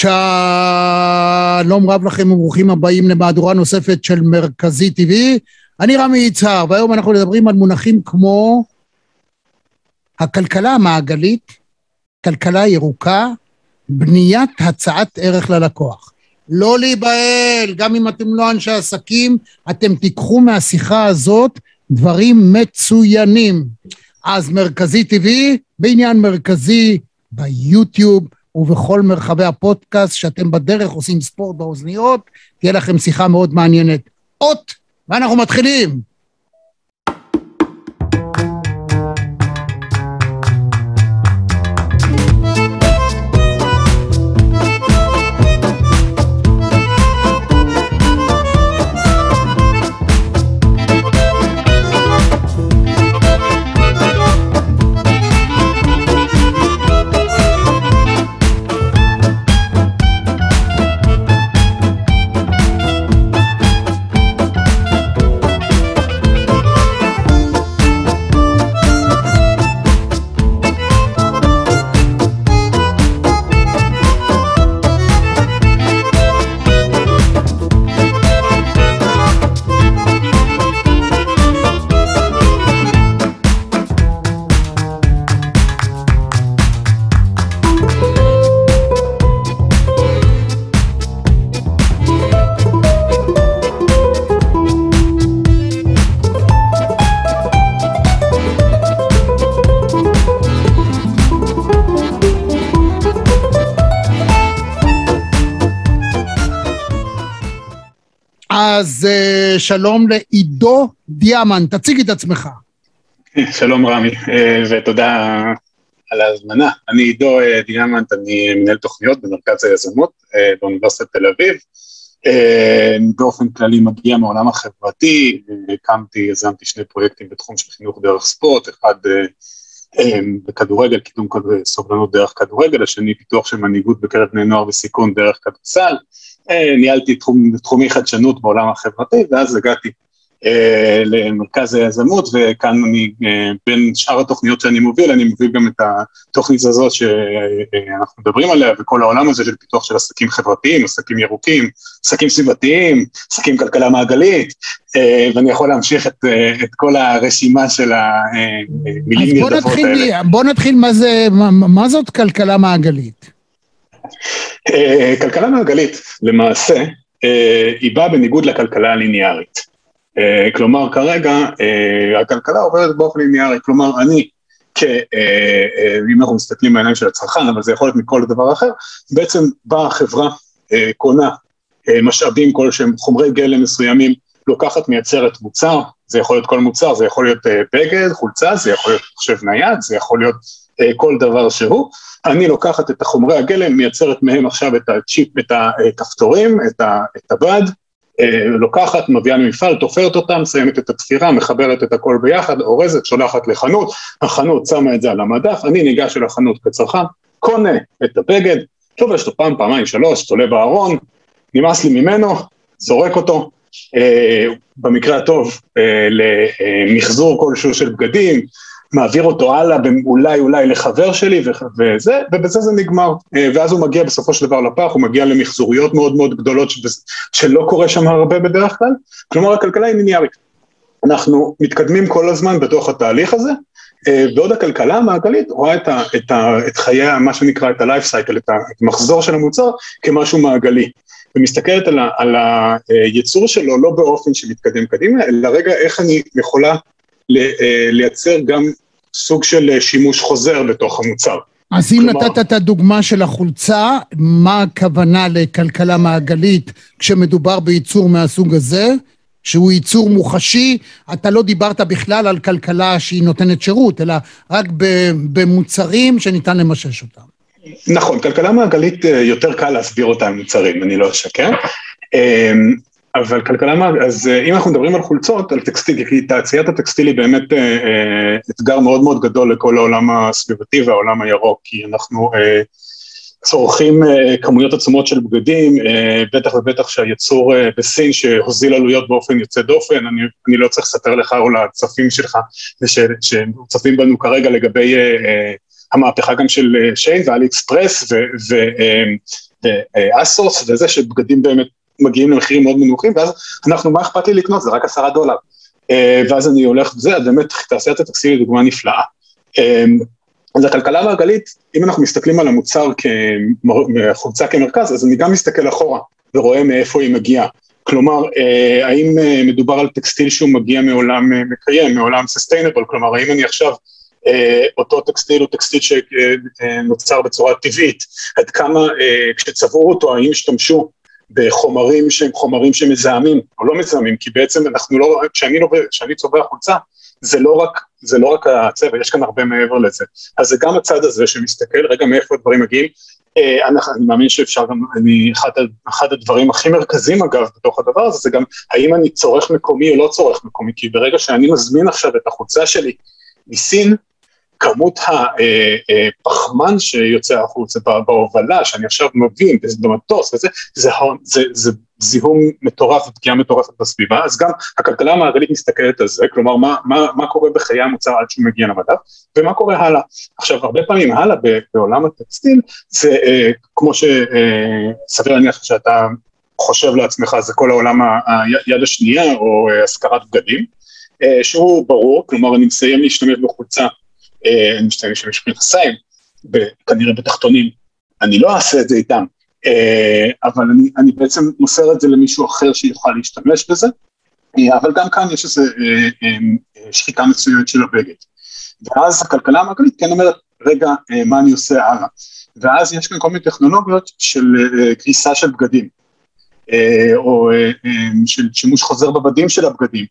שלום רב לכם וברוכים הבאים למהדורה נוספת של מרכזי TV. אני רמי יצהר, והיום אנחנו מדברים על מונחים כמו הכלכלה המעגלית, כלכלה ירוקה, בניית הצעת ערך ללקוח. לא להיבהל, גם אם אתם לא אנשי עסקים, אתם תיקחו מהשיחה הזאת דברים מצוינים. אז מרכזי TV, בעניין מרכזי ביוטיוב, ובכל מרחבי הפודקאסט, שאתם בדרך עושים ספורט באוזניות, תהיה לכם שיחה מאוד מעניינת. אות, ואנחנו מתחילים. אז uh, שלום לעידו דיאמן, תציג את עצמך. שלום רמי, uh, ותודה על ההזמנה. אני עידו uh, דיאמן, אני מנהל תוכניות במרכז היזמות באוניברסיטת תל אביב. באופן כללי מגיע מהעולם החברתי, הקמתי, יזמתי שני פרויקטים בתחום של חינוך דרך ספורט, אחד בכדורגל, קידום סובלנות דרך כדורגל, השני פיתוח של מנהיגות בקרב בני נוער בסיכון דרך כדורסל. אה, ניהלתי תחום, תחומי חדשנות בעולם החברתי, ואז הגעתי אה, למרכז היזמות, וכאן אני, אה, בין שאר התוכניות שאני מוביל, אני מוביל גם את התוכנית הזאת שאנחנו מדברים עליה, וכל העולם הזה של פיתוח של עסקים חברתיים, עסקים ירוקים, עסקים סביבתיים, עסקים כלכלה מעגלית, אה, ואני יכול להמשיך את, אה, את כל הרשימה של המילים נרדפות האלה. בוא נתחיל, מה, זה, מה, מה זאת כלכלה מעגלית? אה, כלכלה מעגלית, למעשה, אה, היא באה בניגוד לכלכלה הליניארית. אה, כלומר, כרגע הכלכלה עובדת באופן ליניארי, כלומר, אני, כ... אם אנחנו מסתכלים בעיניים של הצרכן, אבל זה יכול להיות מכל דבר אחר, בעצם באה החברה, קונה משאבים כלשהם, חומרי גלם מסוימים, לוקחת, מייצרת מוצר, זה יכול להיות כל מוצר, זה יכול להיות בגד, חולצה, זה יכול להיות מחשב נייד, זה יכול להיות כל דבר שהוא, אני לוקחת את החומרי הגלם, מייצרת מהם עכשיו את הצ'יפ, את הכפתורים, את הבד, אה, לוקחת, מביאה למפעל, תופרת אותם, מסיימת את התפירה, מחברת את הכל ביחד, אורזת, שולחת לחנות, החנות שמה את זה על המדף, אני ניגש אל החנות כצרכן, קונה את הבגד, לובש אותו פעם, פעמיים, שלוש, תולה בארון, נמאס לי ממנו, זורק אותו, אה, במקרה הטוב אה, למחזור כלשהו של בגדים, מעביר אותו הלאה, אולי אולי לחבר שלי וזה, ובזה זה נגמר. אה, ואז הוא מגיע בסופו של דבר לפח, הוא מגיע למחזוריות מאוד מאוד גדולות שלא קורה שם הרבה בדרך כלל, כלומר הכלכלה היא ליניארית. אנחנו מתקדמים כל הזמן בתוך התהליך הזה, אה, בעוד הכלכלה המעגלית רואה את, ה, את, ה, את חיי, מה שנקרא, את ה-life cycle, את המחזור של המוצר, כמשהו מעגלי. ומסתכלת על, ה, על היצור שלו לא באופן שמתקדם קדימה, אלא רגע איך אני יכולה אה, לייצר גם סוג של אה, שימוש חוזר בתוך המוצר. אז אם. נתת את הדוגמה של החולצה, מה הכוונה לכלכלה מעגלית כשמדובר בייצור מהסוג הזה, שהוא ייצור מוחשי, אתה לא דיברת בכלל על כלכלה שהיא נותנת שירות, אלא רק במוצרים שניתן למשש אותם. נכון, כלכלה מעגלית אה, יותר קל להסביר אותה עם מוצרים, אני לא אשקר. אבל כלכלה, מה, אז אה, אם אנחנו מדברים על חולצות, על טקסטיל, כי תעשיית הטקסטיל היא באמת אה, אה, אתגר מאוד מאוד גדול לכל העולם הסביבתי והעולם הירוק, כי אנחנו צורכים כמויות עצומות של בגדים, בטח ובטח שהייצור בסין שהוזיל עלויות באופן יוצא דופן, אני, אני לא צריך לספר לך או לצופים שלך, שצופים בנו כרגע לגבי המהפכה גם של שיין ואלי אקספרס ואסוס וזה שבגדים באמת מגיעים למחירים מאוד נמוכים, ואז אנחנו, מה אכפת לי לקנות? זה רק עשרה דולר. ואז אני הולך אז באמת תעשיית הטקסטיל היא דוגמה נפלאה. אז הכלכלה המעגלית, אם אנחנו מסתכלים על המוצר כחולצה כמרכז, אז אני גם מסתכל אחורה ורואה מאיפה היא מגיעה. כלומר, אה, האם אה, מדובר על טקסטיל שהוא מגיע מעולם אה, מקיים, מעולם סוסטיינבל, כלומר, האם אני עכשיו, אותו טקסטיל הוא טקסטיל שנוצר בצורה טבעית, עד כמה כשצבעו אותו, האם השתמשו בחומרים שהם חומרים שמזהמים או לא מזהמים, כי בעצם אנחנו לא, כשאני, לא, כשאני צובע חולצה, זה לא רק, זה לא רק הצבע, יש כאן הרבה מעבר לזה. אז זה גם הצד הזה שמסתכל, רגע, מאיפה הדברים מגיעים. אה, אני, מאמין שאפשר גם, אני, אחד, אחד הדברים הכי מרכזיים אגב בתוך הדבר הזה, זה גם האם אני צורך מקומי או לא צורך מקומי, כי ברגע שאני מזמין עכשיו את החולצה שלי מסין, כמות הפחמן שיוצא החוצה בהובלה, שאני עכשיו מבין במטוס וזה, זה, זה, זה זיהום מטורף ופגיעה מטורפת בסביבה, אז גם הכלכלה המעגלית מסתכלת על זה, כלומר מה, מה, מה קורה בחיי המוצר עד שהוא מגיע למדף, ומה קורה הלאה. עכשיו הרבה פעמים הלאה בעולם הטקסטיל, זה אה, כמו שסביר אה, להניח שאתה חושב לעצמך, זה כל העולם היד השנייה או אה, השכרת בגדים, אה, שהוא ברור, כלומר אני מסיים להשתמש בחולצה אה, אני משתמש במכנסיים, כנראה בתחתונים, אני לא אעשה את זה איתם, אה, אבל אני, אני בעצם מוסר את זה למישהו אחר שיוכל להשתמש בזה, אה, אבל גם כאן יש איזו שחיקה מסוימת של הבגד. ואז הכלכלה המעגלית כן אומרת, רגע, מה אני עושה הלאה? ואז יש כאן כל מיני טכנולוגיות של קריסה של בגדים, או של שימוש חוזר בבדים של הבגדים.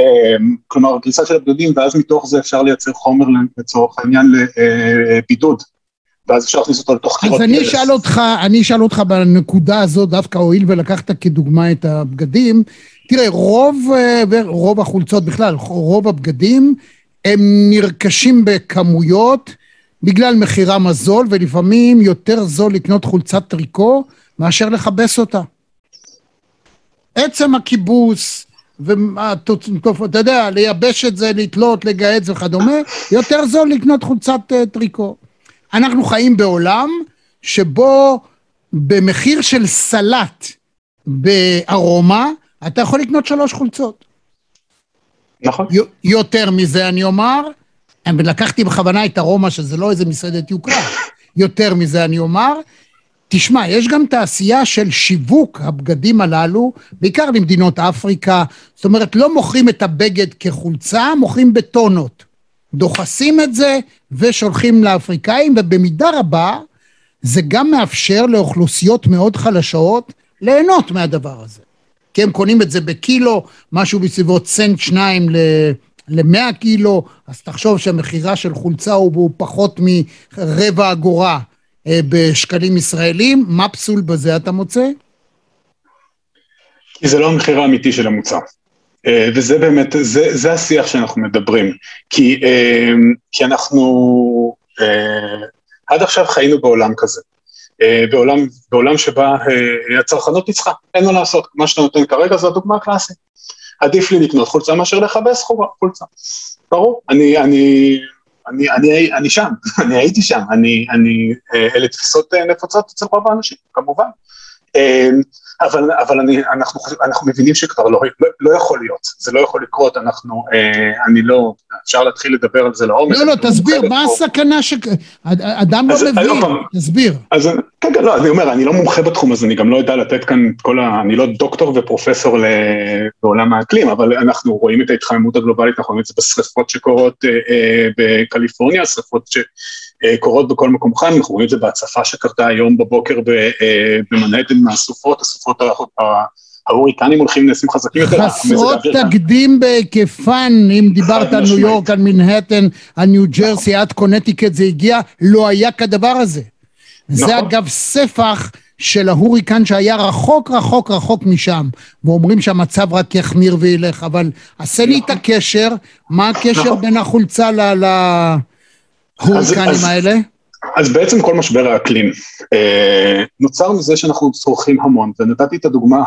אמ, כלומר גריסה של הבגדים ואז מתוך זה אפשר לייצר חומר לצורך העניין לבידוד. ואז אפשר להכניס אותו לתוך קירות אז אני אשאל אותך, אני אשאל אותך בנקודה הזאת, דווקא הואיל ולקחת כדוגמה את הבגדים, תראה, רוב, אה, רוב החולצות בכלל, רוב הבגדים, הם נרכשים בכמויות בגלל מחירם הזול, ולפעמים יותר זול לקנות חולצת טריקו מאשר לכבס אותה. עצם הכיבוס, ואתה יודע, לייבש את זה, לתלות, לגהץ וכדומה, יותר זול לקנות חולצת אה, טריקו. אנחנו חיים בעולם שבו במחיר של סלט בארומה, אתה יכול לקנות שלוש חולצות. נכון. יותר מזה אני אומר, לקחתי בכוונה את ארומה, שזה לא איזה מסעדת יוקרה, יותר מזה אני אומר, תשמע, יש גם תעשייה של שיווק הבגדים הללו, בעיקר למדינות אפריקה, זאת אומרת, לא מוכרים את הבגד כחולצה, מוכרים בטונות. דוחסים את זה ושולחים לאפריקאים, ובמידה רבה זה גם מאפשר לאוכלוסיות מאוד חלשות ליהנות מהדבר הזה. כי הם קונים את זה בקילו, משהו בסביבות סנט שניים ל-100 קילו, אז תחשוב שהמכירה של חולצה הוא פחות מרבע אגורה. אה, בשקלים ישראלים, מה פסול בזה אתה מוצא? כי זה לא המחיר האמיתי של המוצר. אה, וזה באמת, זה, זה השיח שאנחנו מדברים. כי, אה, כי אנחנו עד עכשיו חיינו בעולם כזה. בעולם, בעולם שבה הצרכנות ניצחה, אין מה לעשות, מה שאתה נותן כרגע זו הדוגמה הקלאסית. עדיף לי לקנות חולצה מאשר לכבס חולצה. ברור, אני, אני אני, אני, אני שם, אני הייתי שם, אני, אני, אה, אלה תפיסות אה, נפוצות אצל רוב האנשים, כמובן. אבל, אבל אני, אנחנו, אנחנו מבינים שכבר לא, לא, לא יכול להיות, זה לא יכול לקרות, אנחנו, אה, אני לא, אפשר להתחיל לדבר על זה לעומק. לא, לא, תסביר, מה פה. הסכנה ש... אדם לא אז, לא מבין, תסביר. אז כן, כן, לא, אני אומר, אני לא מומחה בתחום הזה, אני גם לא יודע לתת כאן את כל ה... אני לא דוקטור ופרופסור בעולם האקלים, אבל אנחנו רואים את ההתחממות הגלובלית, אנחנו רואים את זה בשריפות שקורות אה, אה, בקליפורניה, שריפות ש... אה, קורות בכל מקום חם, אנחנו רואים את זה בהצפה שקרתה היום בבוקר אה, במנהטן מהסופות, הסופות ההוריקנים הולכים נעשים חזקים יותר. חסרות תקדים בהיקפן, אם דיברת על ניו יורק, על מנהטן, על ניו ג'רסי, עד קונטיקט זה הגיע, לא היה כדבר הזה. זה נכון. אגב ספח של ההוריקן שהיה רחוק רחוק רחוק משם, ואומרים שהמצב רק יחמיר וילך, אבל עשה לי את נכון. הקשר, מה הקשר נכון. בין החולצה ל... ההוריקנים האלה? אז בעצם כל משבר האקלים אה, נוצר מזה שאנחנו צורכים המון, ונתתי את הדוגמה,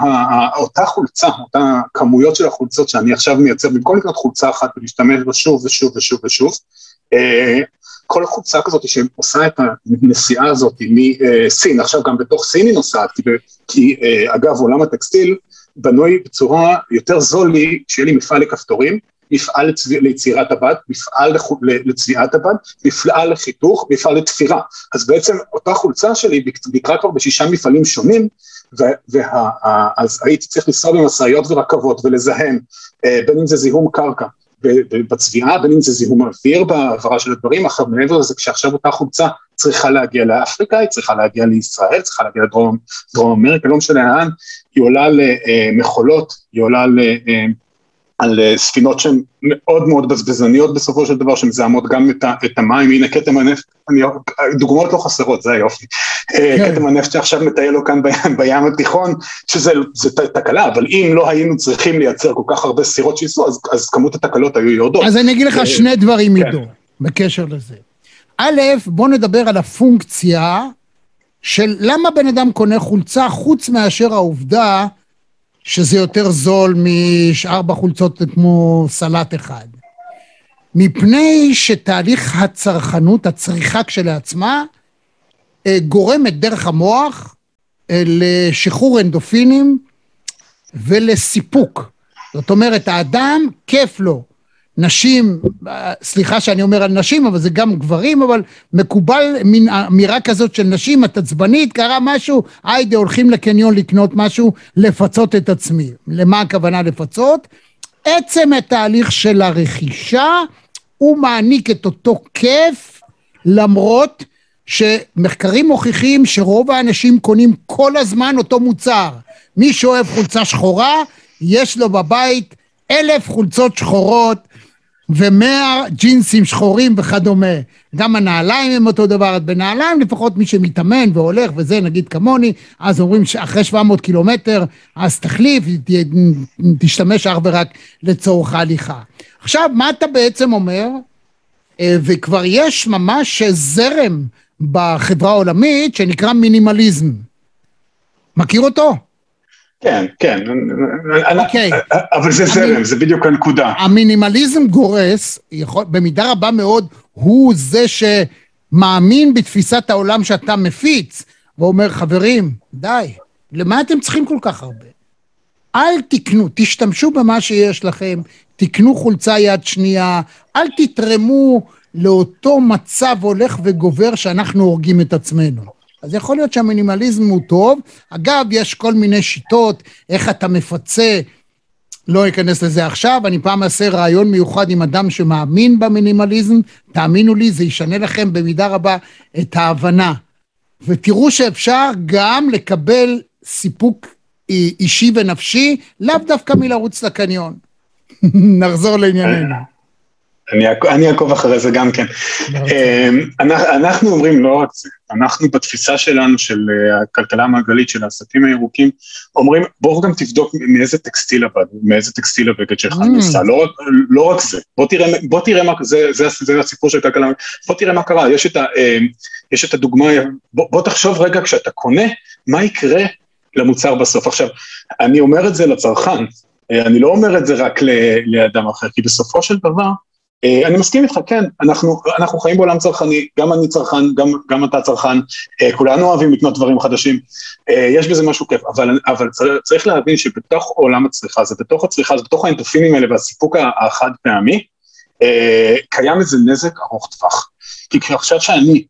אותה חולצה, אותה כמויות של החולצות שאני עכשיו מייצר, במקום לקנות חולצה אחת ולהשתמש בה שוב ושוב ושוב ושוב, אה, כל חולצה כזאת שעושה את הנסיעה הזאת מסין, עכשיו גם בתוך סין היא נוסעת, כי, כי אגב עולם הטקסטיל בנוי בצורה יותר זול לי, שיהיה לי מפעל לכפתורים, מפעל לצב... ליצירת הבד, מפעל לצביעת הבד, מפעל לחיתוך, מפעל לתפירה. אז בעצם אותה חולצה שלי ביקרה כבר בשישה מפעלים שונים, ואז הייתי צריך לנסוע במשאיות ורכבות ולזהם, אה, בין אם זה זיהום קרקע בצביעה, בין אם זה זיהום אוויר בהעברה של הדברים, אחר מעבר לזה כשעכשיו אותה חולצה צריכה להגיע לאפריקה, היא צריכה להגיע לישראל, צריכה להגיע לדרום אמריקה, לא משנה לאן, היא עולה למכולות, היא עולה ל... אה, על אה, ספינות שהן מאוד מאוד בזבזניות בסופו של דבר, שמזהמות גם את, ה, את המים, הנה כתם הנפט, אני, דוגמאות לא חסרות, זה היופי. אה, כן. כתם הנפט שעכשיו מטייל לו כאן בים, בים התיכון, שזה תקלה, אבל אם לא היינו צריכים לייצר כל כך הרבה סירות שייסעו, אז, אז כמות התקלות היו יורדות. אז אני אגיד לך שני דברים, כן. עידו, בקשר לזה. א', בוא נדבר על הפונקציה של למה בן אדם קונה חולצה, חוץ מאשר העובדה שזה יותר זול משאר בחולצות כמו סלט אחד. מפני שתהליך הצרכנות, הצריכה כשלעצמה, אה, גורמת דרך המוח אה, לשחרור אנדופינים ולסיפוק. זאת אומרת, האדם, כיף לו נשים, סליחה שאני אומר על נשים, אבל זה גם גברים, אבל מקובל מין אמירה כזאת של נשים, את עצבנית, קרה משהו, היידה, הולכים לקניון לקנות משהו, לפצות את עצמי. למה הכוונה לפצות? עצם התהליך של הרכישה, הוא מעניק את אותו כיף, למרות שמחקרים מוכיחים שרוב האנשים קונים כל הזמן אותו מוצר. מי שאוהב חולצה שחורה, יש לו בבית אלף חולצות שחורות ומאה ג'ינסים שחורים וכדומה. גם הנעליים הם אותו דבר, אז בנעליים לפחות מי שמתאמן והולך וזה, נגיד כמוני, אז אומרים שאחרי 700 קילומטר, אז תחליף, תשתמש אך ורק לצורך ההליכה. עכשיו, מה אתה בעצם אומר? אה, וכבר יש ממש זרם בחברה העולמית שנקרא מינימליזם. מכיר אותו? כן, כן, אוקיי. אבל זה זרם, זה בדיוק הנקודה. המינימליזם גורס, במידה רבה מאוד, הוא זה שמאמין בתפיסת העולם שאתה מפיץ, ואומר, חברים, די, למה אתם צריכים כל כך הרבה? אל תקנו, תשתמשו במה שיש לכם, תקנו חולצה יד שנייה, אל תתרמו לאותו מצב הולך וגובר שאנחנו הורגים את עצמנו. אז יכול להיות שהמינימליזם הוא טוב. אגב, יש כל מיני שיטות, איך אתה מפצה, לא אכנס לזה עכשיו, אני פעם אעשה רעיון מיוחד עם אדם שמאמין במינימליזם, תאמינו לי, זה ישנה לכם במידה רבה את ההבנה. ותראו שאפשר גם לקבל סיפוק אישי ונפשי, לאו דווקא מלרוץ לקניון. נחזור לענייננו. אני אעקוב אחרי זה גם כן. אמ, אנחנו אומרים לא רק זה, אנחנו בתפיסה שלנו של אה, הכלכלה המעגלית של העסקים הירוקים, אומרים בואו גם תבדוק מאיזה טקסטיל עבד, מאיזה טקסטיל הבגד שלך mm. ניסה, לא, לא רק זה, בוא תראה, בוא תראה מה, זה, זה, זה הסיפור של כלכלה, בוא תראה מה קרה, יש את, ה, אמ, יש את הדוגמה, בוא, בוא תחשוב רגע כשאתה קונה, מה יקרה למוצר בסוף. עכשיו, אני אומר את זה לצרכן, אה, אני לא אומר את זה רק לאדם אחר, כי בסופו של דבר, אני מסכים איתך, כן, אנחנו, אנחנו חיים בעולם צרכני, גם אני צרכן, גם, גם אתה צרכן, uh, כולנו אוהבים לקנות דברים חדשים, uh, יש בזה משהו כיף, אבל, אבל צריך, להבין שבתוך עולם הצריכה הזה, בתוך הצריכה הזאת, בתוך האינטופינים האלה והסיפוק החד פעמי, קיים איזה נזק ארוך טווח. כי עכשיו שאני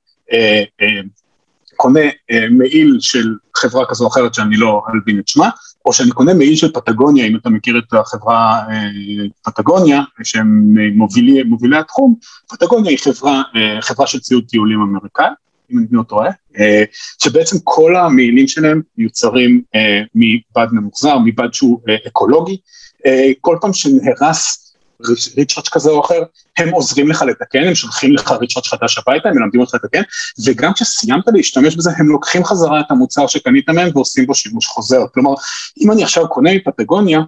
קונה מעיל של חברה כזו או אחרת שאני לא אלבין את שמה, או שאני קונה מעיל של פטגוניה, אם אתה מכיר את החברה אה, פטגוניה, שהם מובילי, מובילי התחום, פטגוניה היא חברה, אה, חברה של ציוד טיולים אמריקאי, אם אני לא טועה, אה, שבעצם כל המעילים שלהם מיוצרים מבד ממוחזר, מבד שהוא אקולוגי, כל פעם שנהרס ריצ'ארץ' כזה או אחר, הם עוזרים לך לתקן, הם שולחים לך ריצ'ארץ' חדש הביתה, הם מלמדים אותך לתקן, וגם כשסיימת להשתמש בזה, הם לוקחים חזרה את המוצר שקנית מהם ועושים בו שימוש חוזר. כלומר, אם אני עכשיו קונה מפטגוניה,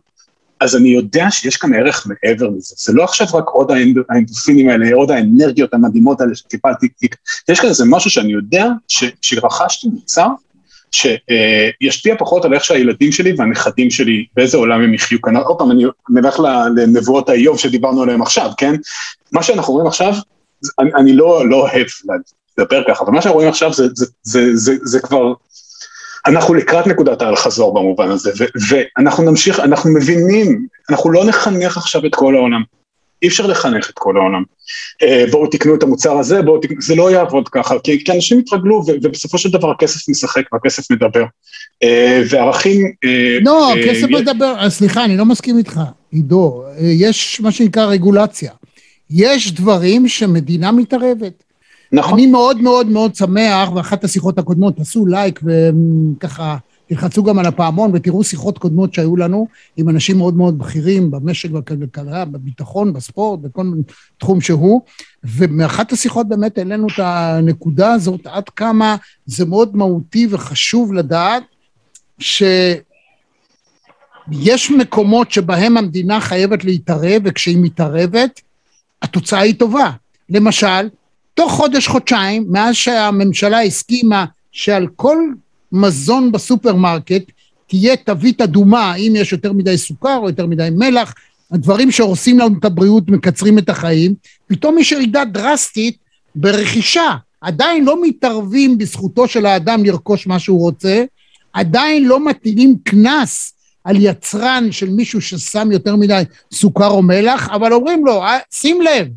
אז אני יודע שיש כאן ערך מעבר לזה. זה לא עכשיו רק עוד האנדופינים האלה, עוד האנרגיות המדהימות האלה שטיפלתי, יש כאן איזה משהו שאני יודע שרכשתי מוצר שישפיע פחות על איך שהילדים שלי והנכדים שלי, באיזה עולם הם יחיו כאן. עוד פעם, אני נלך לנבואות האיוב שדיברנו עליהן עכשיו, כן? מה שאנחנו רואים עכשיו, אני, אני לא, לא אוהב לדבר ככה, אבל מה שאנחנו רואים עכשיו זה, כבר, אנחנו לקראת נקודת האל-חזור במובן הזה, ואנחנו נמשיך, אנחנו מבינים, אנחנו לא נחנך עכשיו את כל העולם. אי אפשר לחנך את כל העולם. אה, בואו תקנו את המוצר הזה, בואו תקנו, זה לא יעבוד ככה, כי, כי אנשים יתרגלו, ובסופו של דבר הכסף משחק והכסף מדבר. אה, וערכים... אה, לא, הכסף מדבר, סליחה, אני לא מסכים איתך, עידו, יש מה שנקרא רגולציה. יש דברים שמדינה מתערבת. נכון. אני מאוד מאוד מאוד שמח, ואחת השיחות הקודמות, עשו לייק וככה תלחצו גם על הפעמון ותראו שיחות קודמות שהיו לנו עם אנשים מאוד מאוד בכירים במשק, בכלכלה, בביטחון, בספורט, בכל תחום שהוא, ומאחת השיחות באמת העלינו את הנקודה הזאת, עד כמה זה מאוד מהותי וחשוב לדעת שיש מקומות שבהם המדינה חייבת להתערב, וכשהיא מתערבת, התוצאה היא טובה. למשל, תוך חודש-חודשיים, מאז שהממשלה הסכימה שעל כל מזון בסופרמרקט תהיה תווית אדומה, אם יש יותר מדי סוכר או יותר מדי מלח, הדברים שהורסים לנו את הבריאות, מקצרים את החיים, פתאום יש ירידה דרסטית ברכישה. עדיין לא מתערבים בזכותו של האדם לרכוש מה שהוא רוצה, עדיין לא מטילים קנס על יצרן של מישהו ששם יותר מדי סוכר או מלח, אבל אומרים לו, אה, שים לב,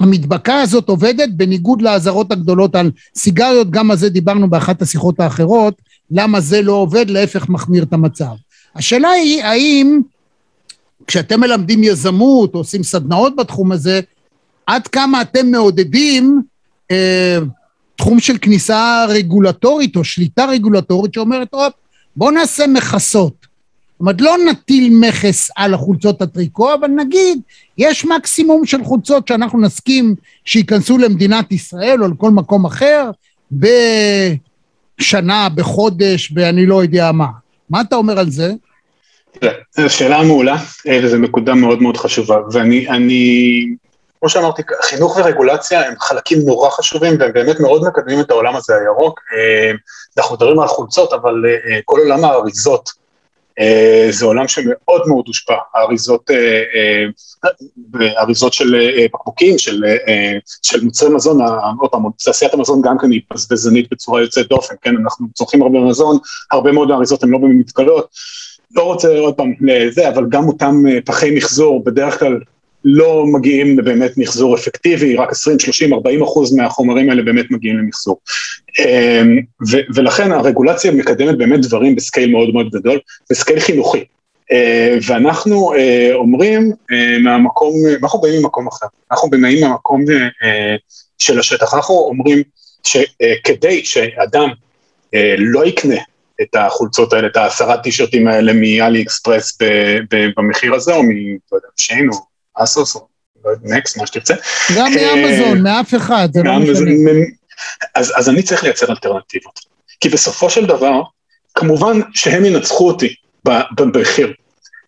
המדבקה הזאת עובדת בניגוד לאזהרות הגדולות על סיגריות, גם על זה דיברנו באחת השיחות האחרות, למה זה לא עובד, להפך מחמיר את המצב. השאלה היא, האם כשאתם מלמדים יזמות או עושים סדנאות בתחום הזה, עד כמה אתם מעודדים אה, תחום של כניסה רגולטורית או שליטה רגולטורית שאומרת, הופ, בואו נעשה מכסות. אומרת, לא נטיל מכס על החולצות הטריקו, אבל נגיד, יש מקסימום של חולצות שאנחנו נסכים שייכנסו למדינת ישראל או לכל מקום אחר בשנה, בחודש, ואני לא יודע מה. מה אתה אומר על זה? זו שאלה מעולה, אה, וזו נקודה מאוד מאוד חשובה, ואני, אני, כמו שאמרתי, חינוך ורגולציה הם חלקים נורא חשובים, והם באמת מאוד מקדמים את העולם הזה הירוק. אה, אנחנו מדברים על חולצות, אבל אה, כל עולם האריזות, זה עולם שמאוד מאוד הושפע, האריזות, אה, אה, אריזות של בקבוקים, של, של מוצרי מזון, עוד פעם, תעשיית המזון גם כן היא בזבזנית בצורה יוצאת דופן, כן, אנחנו צורכים הרבה מזון, הרבה מאוד האריזות הן לא באמת מתכלות, לא רוצה עוד פעם לזה, אבל גם אותם פחי מחזור, בדרך כלל לא מגיעים לבאמת מחזור אפקטיבי, רק 20, 30, 40 אחוז מהחומרים האלה באמת מגיעים למחזור. אמ, ו- ולכן הרגולציה מקדמת באמת דברים בסקייל מאוד מאוד גדול, בסקייל חינוכי. אה, ואנחנו אה, אומרים אה, מהמקום, אנחנו באים ממקום אחר, אנחנו באים מהמקום של השטח, אנחנו אומרים שכדי שאדם לא יקנה את החולצות האלה, את העשרה טישרטים האלה מאלי אקספרס במחיר הזה, או מ... לא יודע, שיין או אסוס או נקסט, מה שתרצה. גם מאמזון, מאף אחד, זה לא משנה. אז, אז אני צריך לייצר אלטרנטיבות. כי בסופו של דבר, כמובן שהם ינצחו אותי במחיר,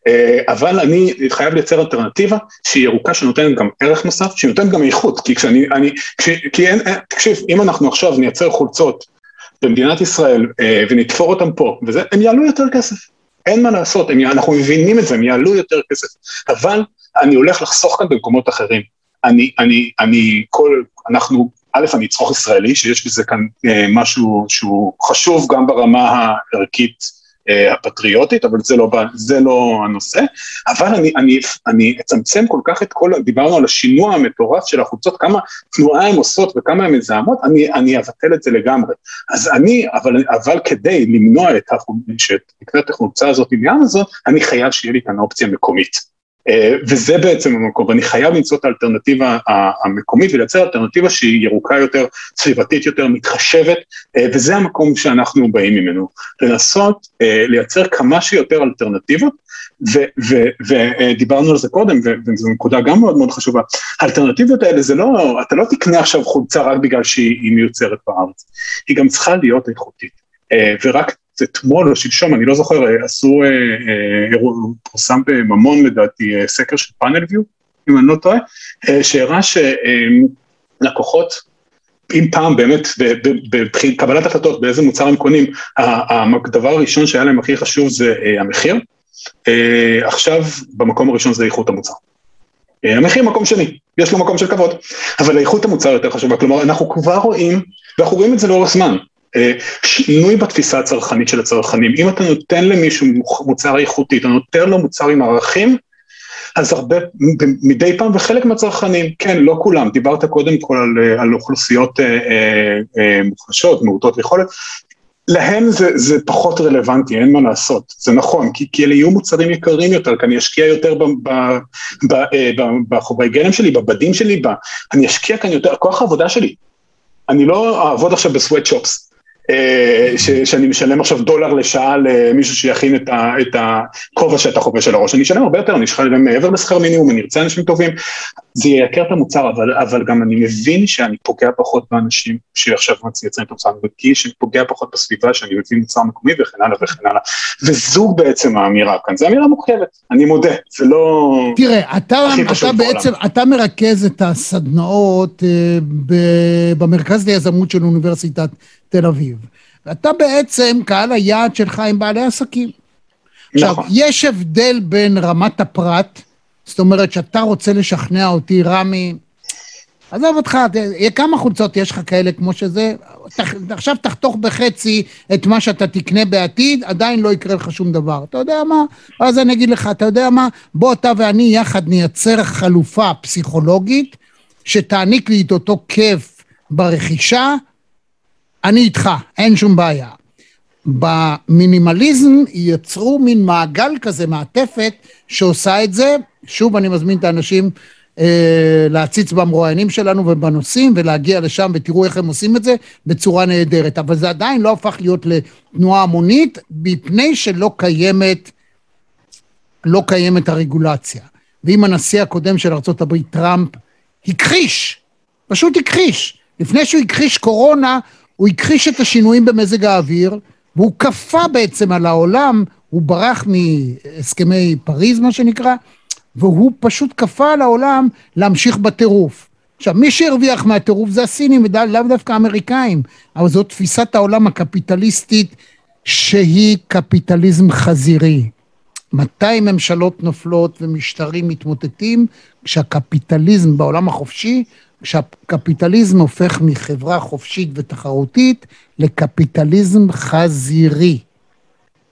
אה, אבל אני חייב לייצר אלטרנטיבה שהיא ירוקה, שנותנת גם ערך נוסף, שהיא נותנת גם איכות, כי כשאני, אני, כש, כי אין, תקשיב, אם אנחנו עכשיו נייצר חולצות במדינת ישראל אה, ונתפור אותן פה, וזה, הם יעלו יותר כסף. אין מה לעשות, הם, אנחנו מבינים את זה, הם יעלו יותר כסף. אבל אני הולך לחסוך כאן במקומות אחרים. אני, אני, אני, כל, אנחנו, א', אני אצרוך ישראלי, שיש בזה כאן אה, משהו שהוא חשוב גם ברמה הערכית אה, הפטריוטית, אבל זה לא, זה לא הנושא, אבל אני, אני, אני אצמצם כל כך את כל, דיברנו על השינוע המטורף של החולצות, כמה תנועה הן עושות וכמה הן מזהמות, אני, אני אבטל את זה לגמרי. אז אני, אבל, אבל כדי למנוע את, החולצה הזאת מאמזון, אני חייב שיהיה לי כאן אופציה מקומית. אה, וזה בעצם המקום, ואני חייב למצוא את האלטרנטיבה המקומית ולייצר אלטרנטיבה שהיא ירוקה יותר, סביבתית יותר, מתחשבת, אה, וזה המקום שאנחנו באים ממנו, לנסות אה, לייצר כמה שיותר אלטרנטיבות, ודיברנו על זה קודם, וזו נקודה גם מאוד מאוד חשובה, האלטרנטיבות האלה זה לא, אתה לא תקנה עכשיו חולצה רק בגלל שהיא מיוצרת בארץ, היא גם צריכה להיות איכותית. ורק אתמול או שלשום, אני לא זוכר, עשו, אה, אה, פורסם בממון לדעתי אה, סקר של פאנל ויו, אם אני לא טועה, שהראה שלקוחות, אם פעם באמת בקבלת החלטות באיזה מוצר הם קונים, הדבר הראשון שהיה להם הכי חשוב זה המחיר, עכשיו במקום הראשון זה איכות המוצר. המחיר מקום שני, יש לו מקום של כבוד, אבל איכות המוצר יותר חשובה, כלומר אנחנו כבר רואים, ואנחנו רואים את זה לאורך זמן, שינוי בתפיסה הצרכנית של הצרכנים, אם אתה נותן למישהו מוצר איכותי, אתה נותן לו מוצר עם ערכים, אז הרבה, מדי פעם וחלק מהצרכנים, כן, לא כולם, דיברת קודם כל על, על אוכלוסיות אה, אה, אה, מוחלשות, מעוטות יכולת, להם זה, זה פחות רלוונטי, אין מה לעשות, זה נכון, כי, כי אלה יהיו מוצרים יקרים יותר, כי אני אשקיע יותר בחומרי גלם שלי, בבדים שלי, ב, אני אשקיע כאן יותר, כוח העבודה שלי. אני לא אעבוד עכשיו בסוואט שופס, אה, ש, שאני משלם עכשיו דולר לשעה למישהו שיכין את הכובע שאתה חובש על הראש, אני אשלם הרבה יותר, אני אשלם מעבר לשכר מינימום, אני ארצה אנשים טובים, זה ייקר את המוצר, אבל, אבל גם אני מבין שאני פוגע פחות באנשים שעכשיו מייצרים את המוצר, אני מרגיש שאני פוגע פחות בסביבה, שאני מביא מוצר מקומי וכן הלאה וכן הלאה, וזו בעצם האמירה כאן, זו אמירה מורכבת, אני מודה, זה לא... תראה, אתה, אתה בעצם, בעולם. אתה מרכז את הסדנאות uh, במרכז ליזמות של אוניברסיטת תל אביב. ואתה בעצם, קהל היעד שלך עם בעלי עסקים. נכון. עכשיו, יש הבדל בין רמת הפרט, זאת אומרת שאתה רוצה לשכנע אותי, רמי, עזוב אותך, כמה חולצות יש לך כאלה כמו שזה, תח, עכשיו תחתוך בחצי את מה שאתה תקנה בעתיד, עדיין לא יקרה לך שום דבר. אתה יודע מה? אז אני אגיד לך, אתה יודע מה? בוא אתה ואני יחד נייצר חלופה פסיכולוגית שתעניק לי את אותו כיף ברכישה, אני איתך, אין שום בעיה. במינימליזם יצרו מין מעגל כזה, מעטפת, שעושה את זה. שוב, אני מזמין את האנשים אה, להציץ במרואיינים שלנו ובנושאים ולהגיע לשם ותראו איך הם עושים את זה בצורה נהדרת. אבל זה עדיין לא הפך להיות לתנועה המונית, מפני שלא קיימת, לא קיימת הרגולציה. ואם הנשיא הקודם של ארה"ב, טראמפ, הכחיש, פשוט הכחיש. לפני שהוא הכחיש קורונה, הוא הכחיש את השינויים במזג האוויר, והוא כפה בעצם על העולם, הוא ברח מהסכמי פריז, מה שנקרא, והוא פשוט כפה על העולם להמשיך בטירוף. עכשיו, מי שהרוויח מהטירוף זה הסינים, ולאו דווקא האמריקאים, אבל זאת תפיסת העולם הקפיטליסטית שהיא קפיטליזם חזירי. מתי ממשלות נופלות ומשטרים מתמוטטים? כשהקפיטליזם בעולם החופשי כשהקפיטליזם הופך מחברה חופשית ותחרותית לקפיטליזם חזירי.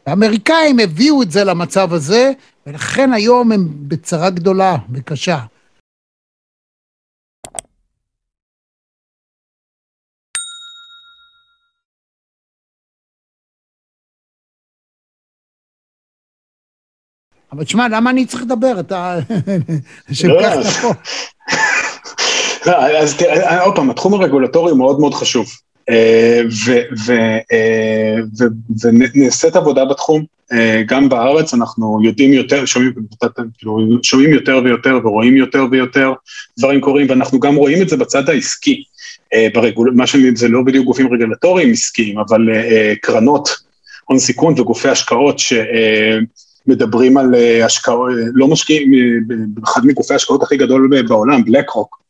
האמריקאים הביאו את זה למצב הזה, ולכן היום הם בצרה גדולה וקשה. אבל תשמע, למה אני צריך לדבר? אתה... שכך אתה פה. אז תראה, עוד פעם, התחום הרגולטורי הוא מאוד מאוד חשוב. אה, אה, ונעשית עבודה בתחום, אה, גם בארץ אנחנו יודעים יותר, כאילו, שומעים יותר ויותר ורואים יותר ויותר, דברים קורים, ואנחנו גם רואים את זה בצד העסקי. ברגול... מה זה לא בדיוק גופים רגולטוריים עסקיים, אבל קרנות הון סיכון וגופי השקעות שמדברים על השקעות, לא משקיעים, אחד מגופי ההשקעות הכי גדול בעולם, בלק רוק, אה,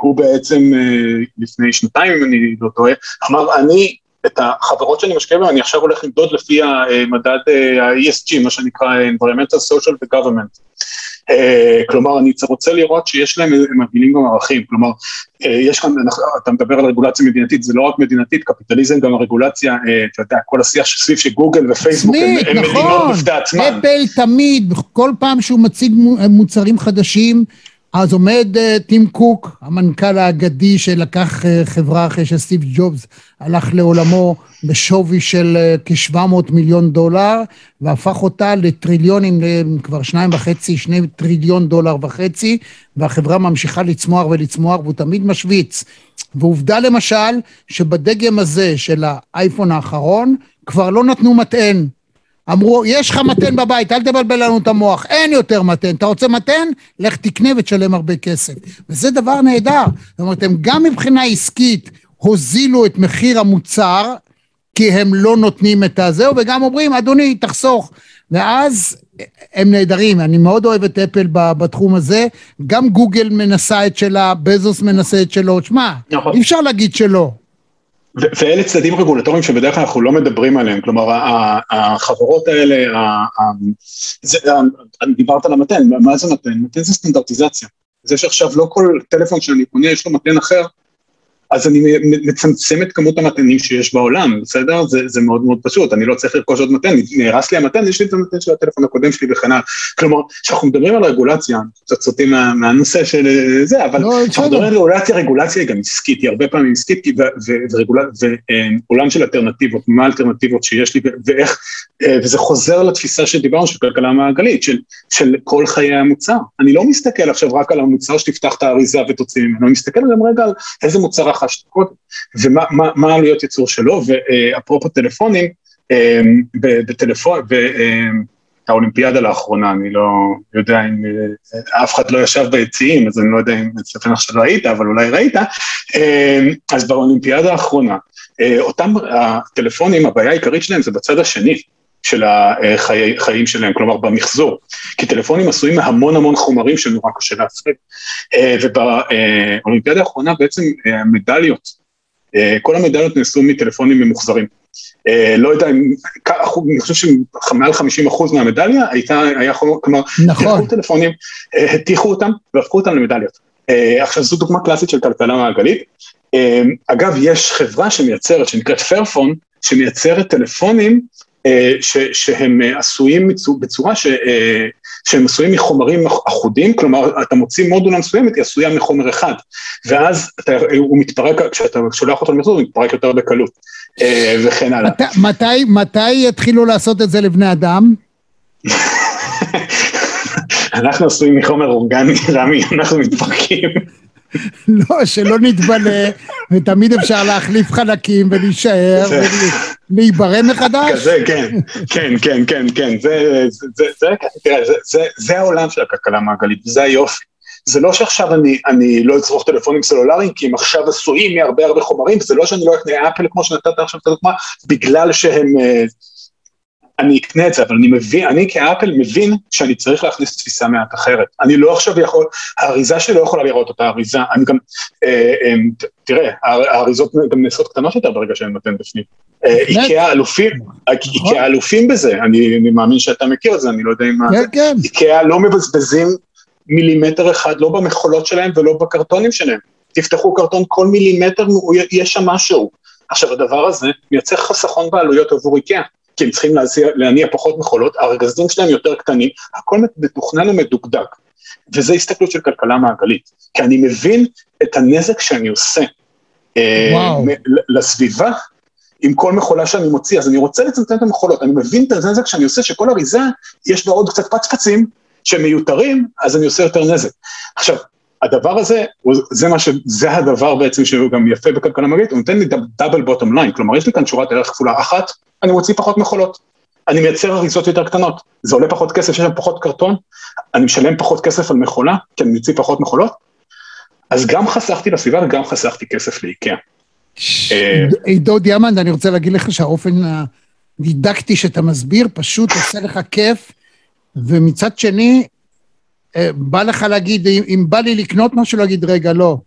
הוא בעצם אה, לפני שנתיים, אם אני לא טועה, אמר, אני, את החברות שאני משקיע בהן, אני עכשיו הולך למדוד לפי המדד ה-ESG, מה שנקרא environmental, social ו-government. כלומר, אני רוצה לראות שיש להם, הם מבינים גם ערכים, כלומר, אה, יש כאן, אתה מדבר על רגולציה מדינתית, זה לא רק מדינתית, קפיטליזם גם הרגולציה, אתה יודע, כל השיח סביב שגוגל ופייסבוק הם נכון. מדינות בפני עצמן. אפל תמיד, כל פעם שהוא מציג מוצרים חדשים, אז עומד uh, טים קוק, המנכ"ל האגדי שלקח uh, חברה אחרי שסטיב ג'ובס הלך לעולמו בשווי של uh, כ-700 מיליון דולר, והפך אותה לטריליונים, כבר שניים וחצי, שני טריליון דולר וחצי, והחברה ממשיכה לצמוח ולצמוח, והוא תמיד משוויץ. ועובדה למשל, שבדגם הזה של האייפון האחרון, כבר לא נתנו מטען. אמרו, יש לך מתן בבית, אל תבלבל לנו את המוח, אין יותר מתן. אתה רוצה מתן? לך תקנה ותשלם הרבה כסף. וזה דבר נהדר. זאת אומרת, הם גם מבחינה עסקית הוזילו את מחיר המוצר, כי הם לא נותנים את הזהו, וגם אומרים, אדוני, תחסוך. ואז הם נהדרים, אני מאוד אוהב את אפל בתחום הזה, גם גוגל מנסה את שלה, בזוס מנסה את שלו, שמע, נכון. אי אפשר להגיד שלא. ואלה צדדים רגולטוריים שבדרך כלל אנחנו לא מדברים עליהם, כלומר החברות האלה, דיברת על המתן, מה זה מתן? מתן זה סטנדרטיזציה. זה שעכשיו לא כל טלפון שאני פונה יש לו מתן אחר, אז אני מצמצם את כמות המתנים שיש בעולם, בסדר? זה, זה מאוד מאוד פשוט, אני לא צריך לרכוש עוד מתן, נהרס לי המתן, יש לי את המתן של הטלפון הקודם שלי וכן הלאה. כלומר, כשאנחנו מדברים על רגולציה, קצת סוטים מה, מהנושא של זה, אבל לא, כשאנחנו מדברים על רגולציה, רגולציה היא גם עסקית, היא הרבה פעמים עסקית, ועולם של אלטרנטיבות, מה האלטרנטיבות שיש לי, ואיך, אה, וזה חוזר לתפיסה שדיברנו, של כלכלה מעגלית, של, של כל חיי המוצר. אני לא מסתכל עכשיו רק על המוצר שתפתח את האריזה ותוציא ממנו, אני מסתכל גם רגע על איזה מוצר רכשת קודם, ומה עלויות ייצור שלו, ואפרופו טלפונים, אמ, בטלפון, האולימפיאדה לאחרונה, אני לא יודע אם אה, אף אחד לא ישב ביציעים, אז אני לא יודע אם אצלכם עכשיו היית, אבל אולי ראית, אמ, אז באולימפיאדה האחרונה, אה, אותם הטלפונים, הבעיה העיקרית שלהם זה בצד השני. של החיים שלהם, כלומר במחזור, כי טלפונים עשויים מהמון המון חומרים שנורא קשה להפריד. אה, ובאולימפיאדה האחרונה בעצם המדליות, אה, כל המדליות נעשו מטלפונים ממוחזרים. אה, לא יודע אם, אני חושב שמעל 50 אחוז מהמדליה הייתה, היה חומר, כלומר, נכון, טלפונים, הטיחו אותם והפכו אותם למדליות. עכשיו זו דוגמה קלאסית של כלכלה מעגלית. אגב, יש חברה שמייצרת, שנקראת פרפון, שמייצרת טלפונים אה, שהם אה, עשויים בצורה ש, אה, שהם עשויים מחומרים אחודים, כלומר אתה מוציא מודולה מסוימת, היא עשויה מחומר אחד, ואז אתה, הוא מתפרק, כשאתה שולח אותו למחזור הוא מתפרק יותר בקלות, וכן הלאה. מת, מתי, מתי יתחילו לעשות את זה לבני אדם? אנחנו עשויים מחומר אורגני, רמי, אנחנו מתפרקים. לא, שלא נתבלה, ותמיד אפשר להחליף חלקים ולהישאר ולהיברא מחדש. כזה, כן, כן, כן, כן, כן, זה, זה, זה, זה, תראה, זה, זה, זה העולם של הכלכלה המעגלית, וזה היופי. זה לא שעכשיו אני, אני לא אצרוך טלפונים סלולריים, כי הם עכשיו עשויים מהרבה הרבה חומרים, זה לא שאני לא אקנה אפל כמו שנתת עכשיו את הדוגמה, בגלל שהם... אני אקנה את זה, אבל אני מבין, אני כאפל מבין שאני צריך להכניס תפיסה מעט אחרת. אני לא עכשיו יכול, האריזה שלי לא יכולה לראות אותה אריזה, אני גם, אה, אה, תראה, האריזות גם נעשות קטנות יותר ברגע שהן נותן בפנים. אה, איקאה אלופים, נכון. איקאה אלופים בזה, אני, אני מאמין שאתה מכיר את זה, אני לא יודע אם... כן, כן. איקאה לא מבזבזים מילימטר אחד, לא במכולות שלהם ולא בקרטונים שלהם. תפתחו קרטון, כל מילימטר יש שם משהו. עכשיו, הדבר הזה מייצר חסכון בעלויות עבור איקאה. כי הם צריכים להזיע, להניע פחות מכולות, הארגזים שלהם יותר קטנים, הכל מתוכנן ומדוקדק. וזו הסתכלות של כלכלה מעגלית, כי אני מבין את הנזק שאני עושה אה, וואו. לסביבה עם כל מכולה שאני מוציא, אז אני רוצה לצמצם את המכולות, אני מבין את הנזק שאני עושה, שכל אריזה יש בה עוד קצת פצפצים שהם מיותרים, אז אני עושה יותר נזק. עכשיו, הדבר הזה, זה מה ש... זה הדבר בעצם שהוא גם יפה בכלכלה מעגלית, הוא נותן לי double bottom line, כלומר יש לי כאן שורת ערך כפולה אחת, אני מוציא פחות מכולות. אני מייצר אריזות יותר קטנות, זה עולה פחות כסף, יש שם פחות קרטון, אני משלם פחות כסף על מכולה, כי אני מוציא פחות מכולות, אז גם חסכתי לסביבה וגם חסכתי כסף לאיקאה. עידו דיאמנד, אני רוצה להגיד לך שהאופן הדידקטי שאתה מסביר פשוט עושה לך כיף, ומצד שני, אה, בא לך להגיד, אם בא לי לקנות משהו, להגיד, רגע, לא.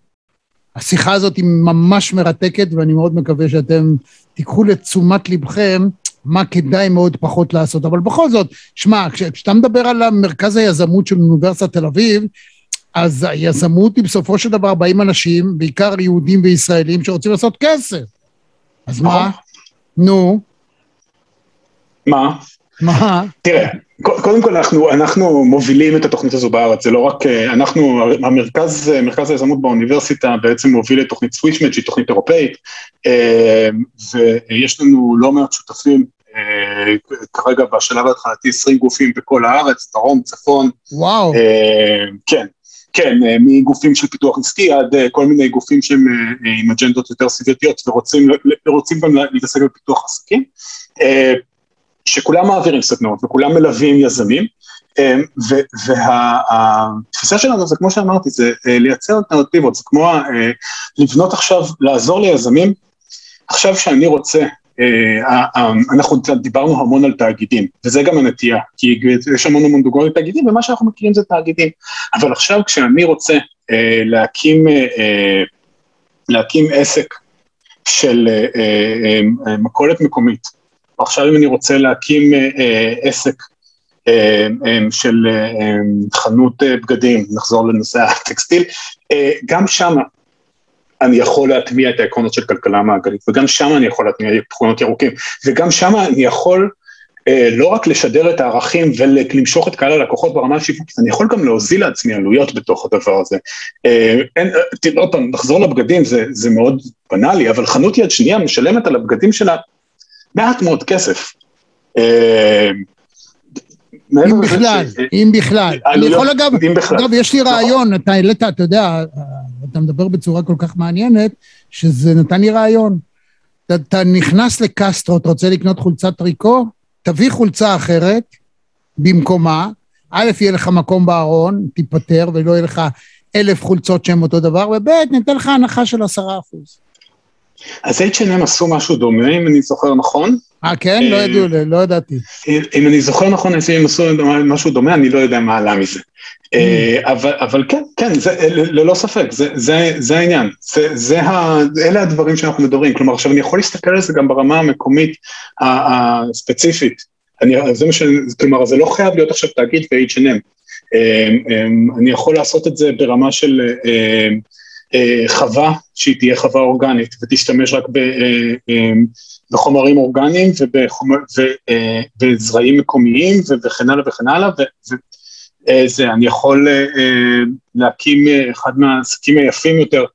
השיחה הזאת היא ממש מרתקת, ואני מאוד מקווה שאתם תיקחו לתשומת לבכם מה כדאי מאוד פחות לעשות. אבל בכל זאת, שמע, כשאתה מדבר על מרכז היזמות של אוניברסיטת תל אביב, אז היזמות היא בסופו של דבר באים אנשים, בעיקר יהודים וישראלים, שרוצים לעשות כסף. אז מה? נו. מה? מה? תראה, קודם כל אנחנו, אנחנו מובילים את התוכנית הזו בארץ, זה לא רק, אה, אנחנו, המרכז, מרכז היזמות באוניברסיטה בעצם מוביל את תוכנית סווישמט שהיא תוכנית אירופאית, אה, ויש לנו לא מעט שותפים, אה, כרגע בשלב ההתחלתי 20 גופים בכל הארץ, דרום, צפון. וואו. כן, כן, מגופים של פיתוח עסקי עד כל מיני גופים שהם עם אג'נדות יותר סביבתיות ורוצים גם להתעסק בפיתוח עסקים. שכולם מעבירים סדנאות וכולם מלווים יזמים, אמ, והתפיסה שלנו זה כמו שאמרתי, זה אה, לייצר אלטרנטיבות, זה כמו אה, לבנות עכשיו, לעזור ליזמים, עכשיו שאני רוצה, אה, אנחנו דיברנו המון על תאגידים, וזה גם הנטייה, כי יש המון המון דוגמאות לתאגידים, ומה שאנחנו מכירים זה תאגידים, אבל עכשיו כשאני רוצה להקים עסק של מכולת מקומית, עכשיו אם אני רוצה להקים עסק של חנות בגדים, נחזור לנושא הטקסטיל, גם שם אני יכול להטמיע את העקרונות של כלכלה מעגלית, וגם שם אני יכול להטמיע עקרונות ירוקים, וגם שם אני יכול אה, לא רק לשדר את הערכים ולמשוך את קהל הלקוחות ברמה השיווקית, אני יכול גם להוזיל לעצמי עלויות בתוך הדבר הזה. אה, אין, תראה עוד פעם, נחזור לבגדים, זה, זה מאוד בנאלי, אבל חנות יד שנייה משלמת על הבגדים שלה מעט מאוד כסף. אה, אם בכלל, אם בכלל. אני יכול אגב, אגב, יש לי רעיון, אתה העלית, אתה יודע, אתה מדבר בצורה כל כך מעניינת, שזה נתן לי רעיון. אתה נכנס לקסטרו, אתה רוצה לקנות חולצת טריקו? תביא חולצה אחרת במקומה, א', יהיה לך מקום בארון, תיפטר, ולא יהיה לך אלף חולצות שהן אותו דבר, וב', ניתן לך הנחה של עשרה אחוז. אז H&M עשו משהו דומה, אם אני זוכר נכון. אה, כן? לא ידעו, לא ידעתי. אם אני זוכר נכון, H&M עשו משהו דומה, אני לא יודע מה עלה מזה. אה, mm. אבל, כן, כן, זה, ללא ספק, זה, העניין, אלה הדברים שאנחנו מדברים, כלומר עכשיו אני יכול להסתכל על זה גם ברמה המקומית הספציפית, אני, זה מה ש... כלומר זה לא חייב להיות עכשיו תאגיד ב-H&M, אני יכול לעשות את זה ברמה של אה, אה, חווה שהיא תהיה חווה אורגנית ותשתמש רק ב, בחומרים אורגניים ובזרעים מקומיים וכן הלאה וכן הלאה, אה, זה, אני יכול אה, אה, להקים אחד מהעסקים היפים יותר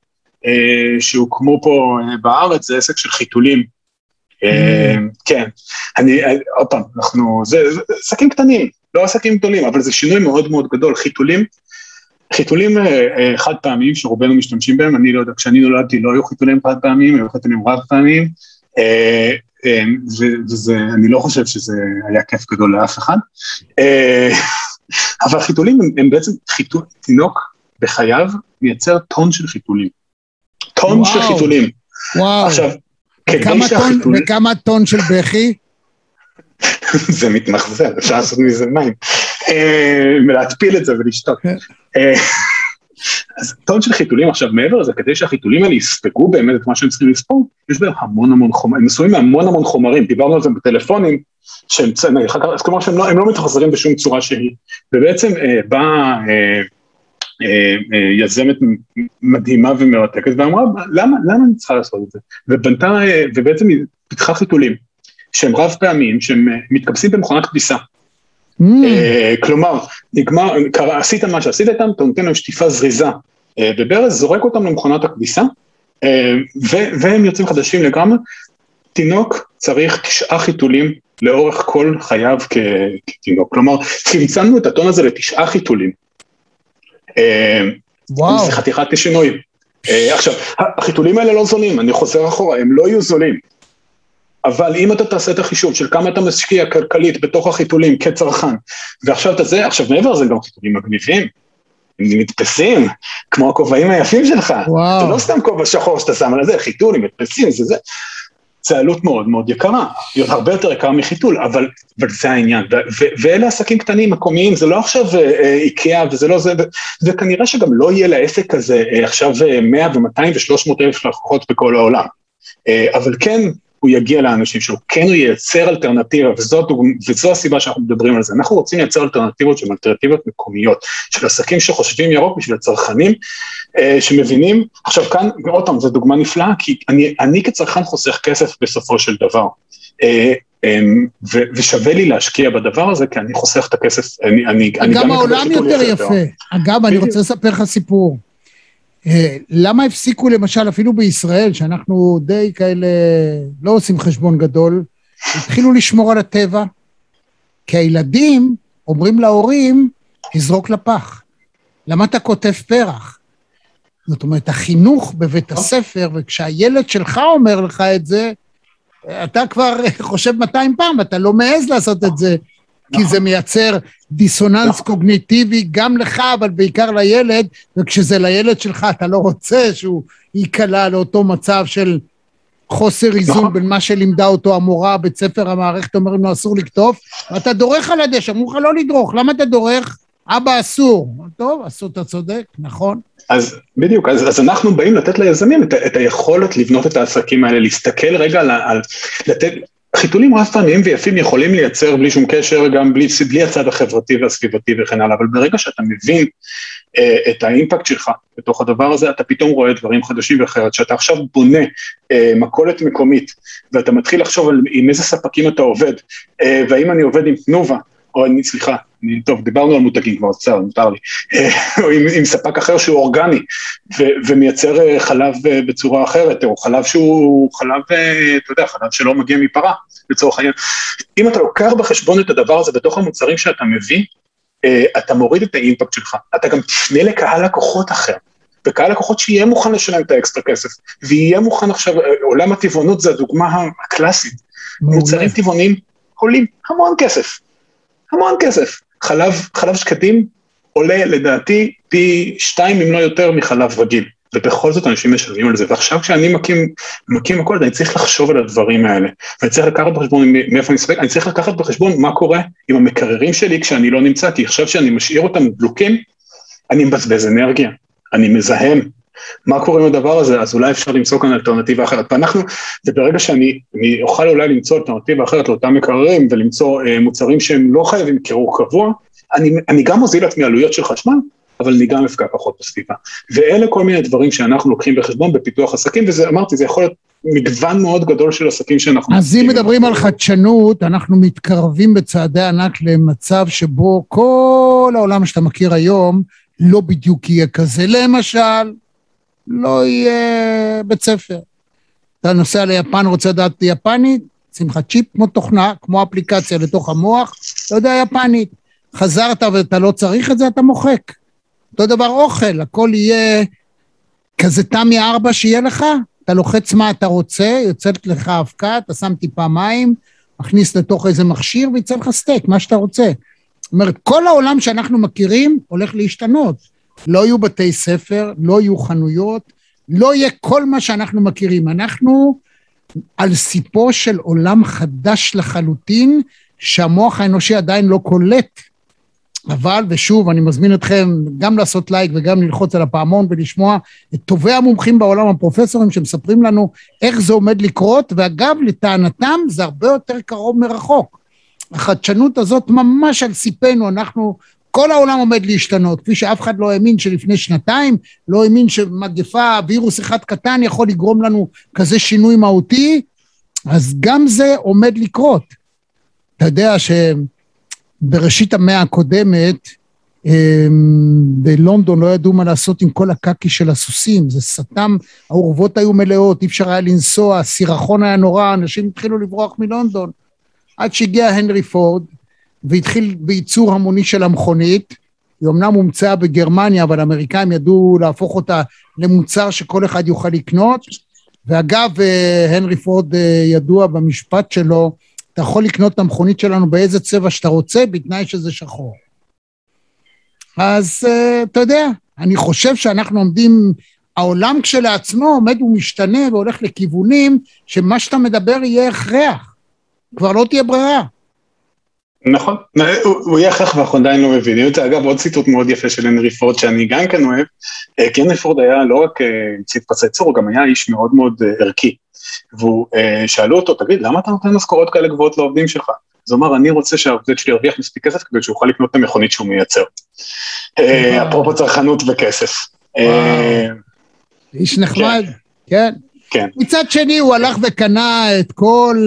שהוקמו פה בארץ, זה עסק של חיתולים. Mm. כן, אני, עוד פעם, אנחנו, זה עסקים קטנים, לא עסקים גדולים, אבל זה שינוי מאוד מאוד גדול. חיתולים, חיתולים חד פעמיים שרובנו משתמשים בהם, אני לא יודע, כשאני נולדתי לא היו חיתולים חד פעמיים, היו חיתולים רב פעמיים, וזה, אני לא חושב שזה היה כיף גדול לאף אחד. אבל החיתולים הם, הם בעצם חיתול, תינוק בחייו מייצר טון של חיתולים. טון וואו, של חיתולים. וואו. עכשיו, כדי שהחיתולים... וכמה טון של בכי? זה מתמחזר, אפשר לעשות מזה מים. אה, ולהתפיל את זה ולשתות. כן. אה, אז טון של חיתולים, עכשיו מעבר לזה, כדי שהחיתולים האלה יספגו באמת את מה שהם צריכים לספוג, יש בהם המון המון חומרים, הם עשויים מהמון המון חומרים, דיברנו על זה בטלפונים, שהם, כלומר שהם לא, לא מתחזרים בשום צורה שהיא, ובעצם אה, באה אה, אה, אה, יזמת מדהימה ומרתקת ואמרה, למה, למה אני צריכה לעשות את זה? ובנתה, אה, ובעצם היא פיתחה חיתולים, שהם רב פעמים, שהם אה, מתכבסים במכונת כביסה. Mm. אה, כלומר, נגמר, קרא, עשית מה שעשית איתם, אתה נותן להם שטיפה זריזה אה, בברז, זורק אותם למכונת הכביסה, אה, והם יוצאים חדשים לגמרי. תינוק צריך תשעה חיתולים לאורך כל חייו כתינוק, כלומר, צמצמנו את הטון הזה לתשעה חיתולים. וואו. זה חתיכת שינוי. עכשיו, החיתולים האלה לא זולים, אני חוזר אחורה, הם לא יהיו זולים. אבל אם אתה תעשה את החישוב של כמה אתה משקיע כלכלית בתוך החיתולים כצרכן, ועכשיו אתה זה, עכשיו מעבר לזה גם חיתולים מגניבים, הם נתפסים, כמו הכובעים היפים שלך. וואו. זה לא סתם כובע שחור שאתה שם על זה, חיתול עם מדפסים, זה זה. זה עלות מאוד מאוד יקרה, הרבה יותר יקרה מחיתול, אבל, אבל זה העניין, ו, ואלה עסקים קטנים מקומיים, זה לא עכשיו אה, אה איקאה וזה לא זה, ו, וכנראה שגם לא יהיה לעסק הזה אה, עכשיו 100 ו-200 ו-300 אלף לקוחות בכל העולם, אה, אבל כן הוא יגיע לאנשים שלו, כן הוא ייצר אלטרנטיבה, וזאת, וזו הסיבה שאנחנו מדברים על זה. אנחנו רוצים לייצר אלטרנטיבות שהן אלטרנטיבות מקומיות, של עסקים שחושבים ירוק בשביל הצרכנים, אה, שמבינים, עכשיו כאן, עוד פעם, זו דוגמה נפלאה, כי אני, אני כצרכן חוסך כסף בסופו של דבר. אה, אה, ו- ושווה לי להשקיע בדבר הזה, כי אני חוסך את הכסף, אני, אני, אני גם העולם יותר יפה. אגב, אני רוצה לספר לך סיפור. אה, למה הפסיקו למשל, אפילו בישראל, שאנחנו די כאלה לא עושים חשבון גדול, התחילו לשמור על הטבע? כי הילדים אומרים להורים, תזרוק לפח. למה אתה כותב פרח? זאת אומרת, החינוך בבית הספר, וכשהילד שלך אומר לך את זה, אתה כבר חושב 200 פעם, אתה לא מעז לעשות את זה כי זה מייצר דיסוננס קוגניטיבי גם לך, אבל בעיקר לילד, וכשזה לילד שלך אתה לא רוצה שהוא ייקלע לאותו מצב של חוסר איזון נכון. בין מה שלימדה אותו המורה, בית ספר, המערכת אומרים לו אסור לקטוף, ואתה דורך על הדשא, אמרו לך לא לדרוך, למה אתה דורך? אבא אסור. טוב, אסור, אתה צודק, נכון. אז בדיוק, אז, אז אנחנו באים לתת ליזמים את, את היכולת לבנות את העסקים האלה, להסתכל רגע על, על לתת, חיתולים רב פעמיים ויפים יכולים לייצר בלי שום קשר, גם בלי, בלי הצד החברתי והסביבתי וכן הלאה, אבל ברגע שאתה מבין אה, את האימפקט שלך בתוך הדבר הזה, אתה פתאום רואה דברים חדשים ואחרת. שאתה עכשיו בונה אה, מכולת מקומית, ואתה מתחיל לחשוב על עם איזה ספקים אתה עובד, אה, והאם אני עובד עם תנובה, או אני, סליחה, טוב, דיברנו על מותגים כבר, בסדר, מותר לי, או עם, עם ספק אחר שהוא אורגני, ו, ומייצר אה, חלב אה, בצורה אחרת, או חלב שהוא חלב, אה, אתה יודע, חלב שלא מגיע מפרה, לצורך העניין. אם אתה לוקח בחשבון את הדבר הזה בתוך המוצרים שאתה מביא, אתה מוריד את האימפקט שלך, אתה גם תפנה לקהל לקוחות אחר. וקהל לקוחות שיהיה מוכן לשלם את האקסטרה כסף, ויהיה מוכן עכשיו, עולם הטבעונות זה הדוגמה הקלאסית. מוצרים טבעוניים עולים המון כסף, המון כסף. חלב, חלב שקדים עולה לדעתי פי שתיים אם לא יותר מחלב רגיל, ובכל זאת אנשים משלמים על זה, ועכשיו כשאני מקים, מקים הכל, אני צריך לחשוב על הדברים האלה, ואני צריך לקחת בחשבון מאיפה אני מספק, אני צריך לקחת בחשבון מה קורה עם המקררים שלי כשאני לא נמצא, כי עכשיו שאני משאיר אותם דלוקים, אני מבזבז אנרגיה, אני מזהם, מה קורה עם הדבר הזה, אז אולי אפשר למצוא כאן אלטרנטיבה אחרת. ואנחנו, וברגע שאני אוכל אולי למצוא אלטרנטיבה אחרת לאותם מקררים ולמצוא אה, מוצרים שהם לא חייבים קירור קבוע, אני, אני גם מוזיל לעצמי עלויות של חשמל, אבל אני גם אפגע פחות בסביבה. ואלה כל מיני דברים שאנחנו לוקחים בחשבון בפיתוח עסקים, וזה, אמרתי, זה יכול להיות מגוון מאוד גדול של עסקים שאנחנו... אז אם מדברים על חדשנות, אנחנו מתקרבים בצעדי ענק למצב שבו כל העולם שאתה מכיר היום לא בדיוק יהיה כזה. למשל, לא יהיה בית ספר. אתה נוסע ליפן, רוצה לדעת יפנית, שים לך צ'יפ כמו תוכנה, כמו אפליקציה לתוך המוח, אתה יודע יפנית. חזרת ואתה לא צריך את זה, אתה מוחק. אותו דבר אוכל, הכל יהיה כזה תמי ארבע שיהיה לך, אתה לוחץ מה אתה רוצה, יוצאת לך אבקה, אתה שם טיפה מים, מכניס לתוך איזה מכשיר ויצא לך סטייק, מה שאתה רוצה. זאת אומרת, כל העולם שאנחנו מכירים הולך להשתנות. לא יהיו בתי ספר, לא יהיו חנויות, לא יהיה כל מה שאנחנו מכירים. אנחנו על סיפו של עולם חדש לחלוטין, שהמוח האנושי עדיין לא קולט. אבל, ושוב, אני מזמין אתכם גם לעשות לייק וגם ללחוץ על הפעמון ולשמוע את טובי המומחים בעולם, הפרופסורים, שמספרים לנו איך זה עומד לקרות, ואגב, לטענתם זה הרבה יותר קרוב מרחוק. החדשנות הזאת ממש על סיפנו, אנחנו כל העולם עומד להשתנות, כפי שאף אחד לא האמין שלפני שנתיים, לא האמין שמגפה, וירוס אחד קטן יכול לגרום לנו כזה שינוי מהותי, אז גם זה עומד לקרות. אתה יודע שבראשית המאה הקודמת, אמ, בלונדון לא ידעו מה לעשות עם כל הקקי של הסוסים, זה סתם, האורוות היו מלאות, אי אפשר היה לנסוע, הסירחון היה נורא, אנשים התחילו לברוח מלונדון. עד שהגיע הנרי פורד, והתחיל בייצור המוני של המכונית. היא אמנם הומצאה בגרמניה, אבל האמריקאים ידעו להפוך אותה למוצר שכל אחד יוכל לקנות. ואגב, אה, הנרי פורד אה, ידוע במשפט שלו, אתה יכול לקנות את המכונית שלנו באיזה צבע שאתה רוצה, בתנאי שזה שחור. אז אה, אתה יודע, אני חושב שאנחנו עומדים, העולם כשלעצמו עומד ומשתנה והולך לכיוונים שמה שאתה מדבר יהיה הכרח. כבר לא תהיה ברירה. נכון, הוא יהיה הכרח ואנחנו עדיין לא מבינים את זה. אגב, עוד ציטוט מאוד יפה של הנרי פורד שאני גם כן אוהב, אה, כי הנרי פורד היה לא רק ציט פסי צור, הוא גם היה איש מאוד מאוד אה, ערכי. והוא, אה, שאלו אותו, תגיד, למה אתה נותן משכורות כאלה גבוהות לעובדים שלך? אז הוא אמר, אני רוצה שהעובד שלי ירוויח מספיק כסף כדי שהוא יוכל לקנות את המכונית שהוא מייצר. אפרופו צרכנות וכסף. איש נחמד, כן. כן. מצד שני, הוא הלך וקנה את כל...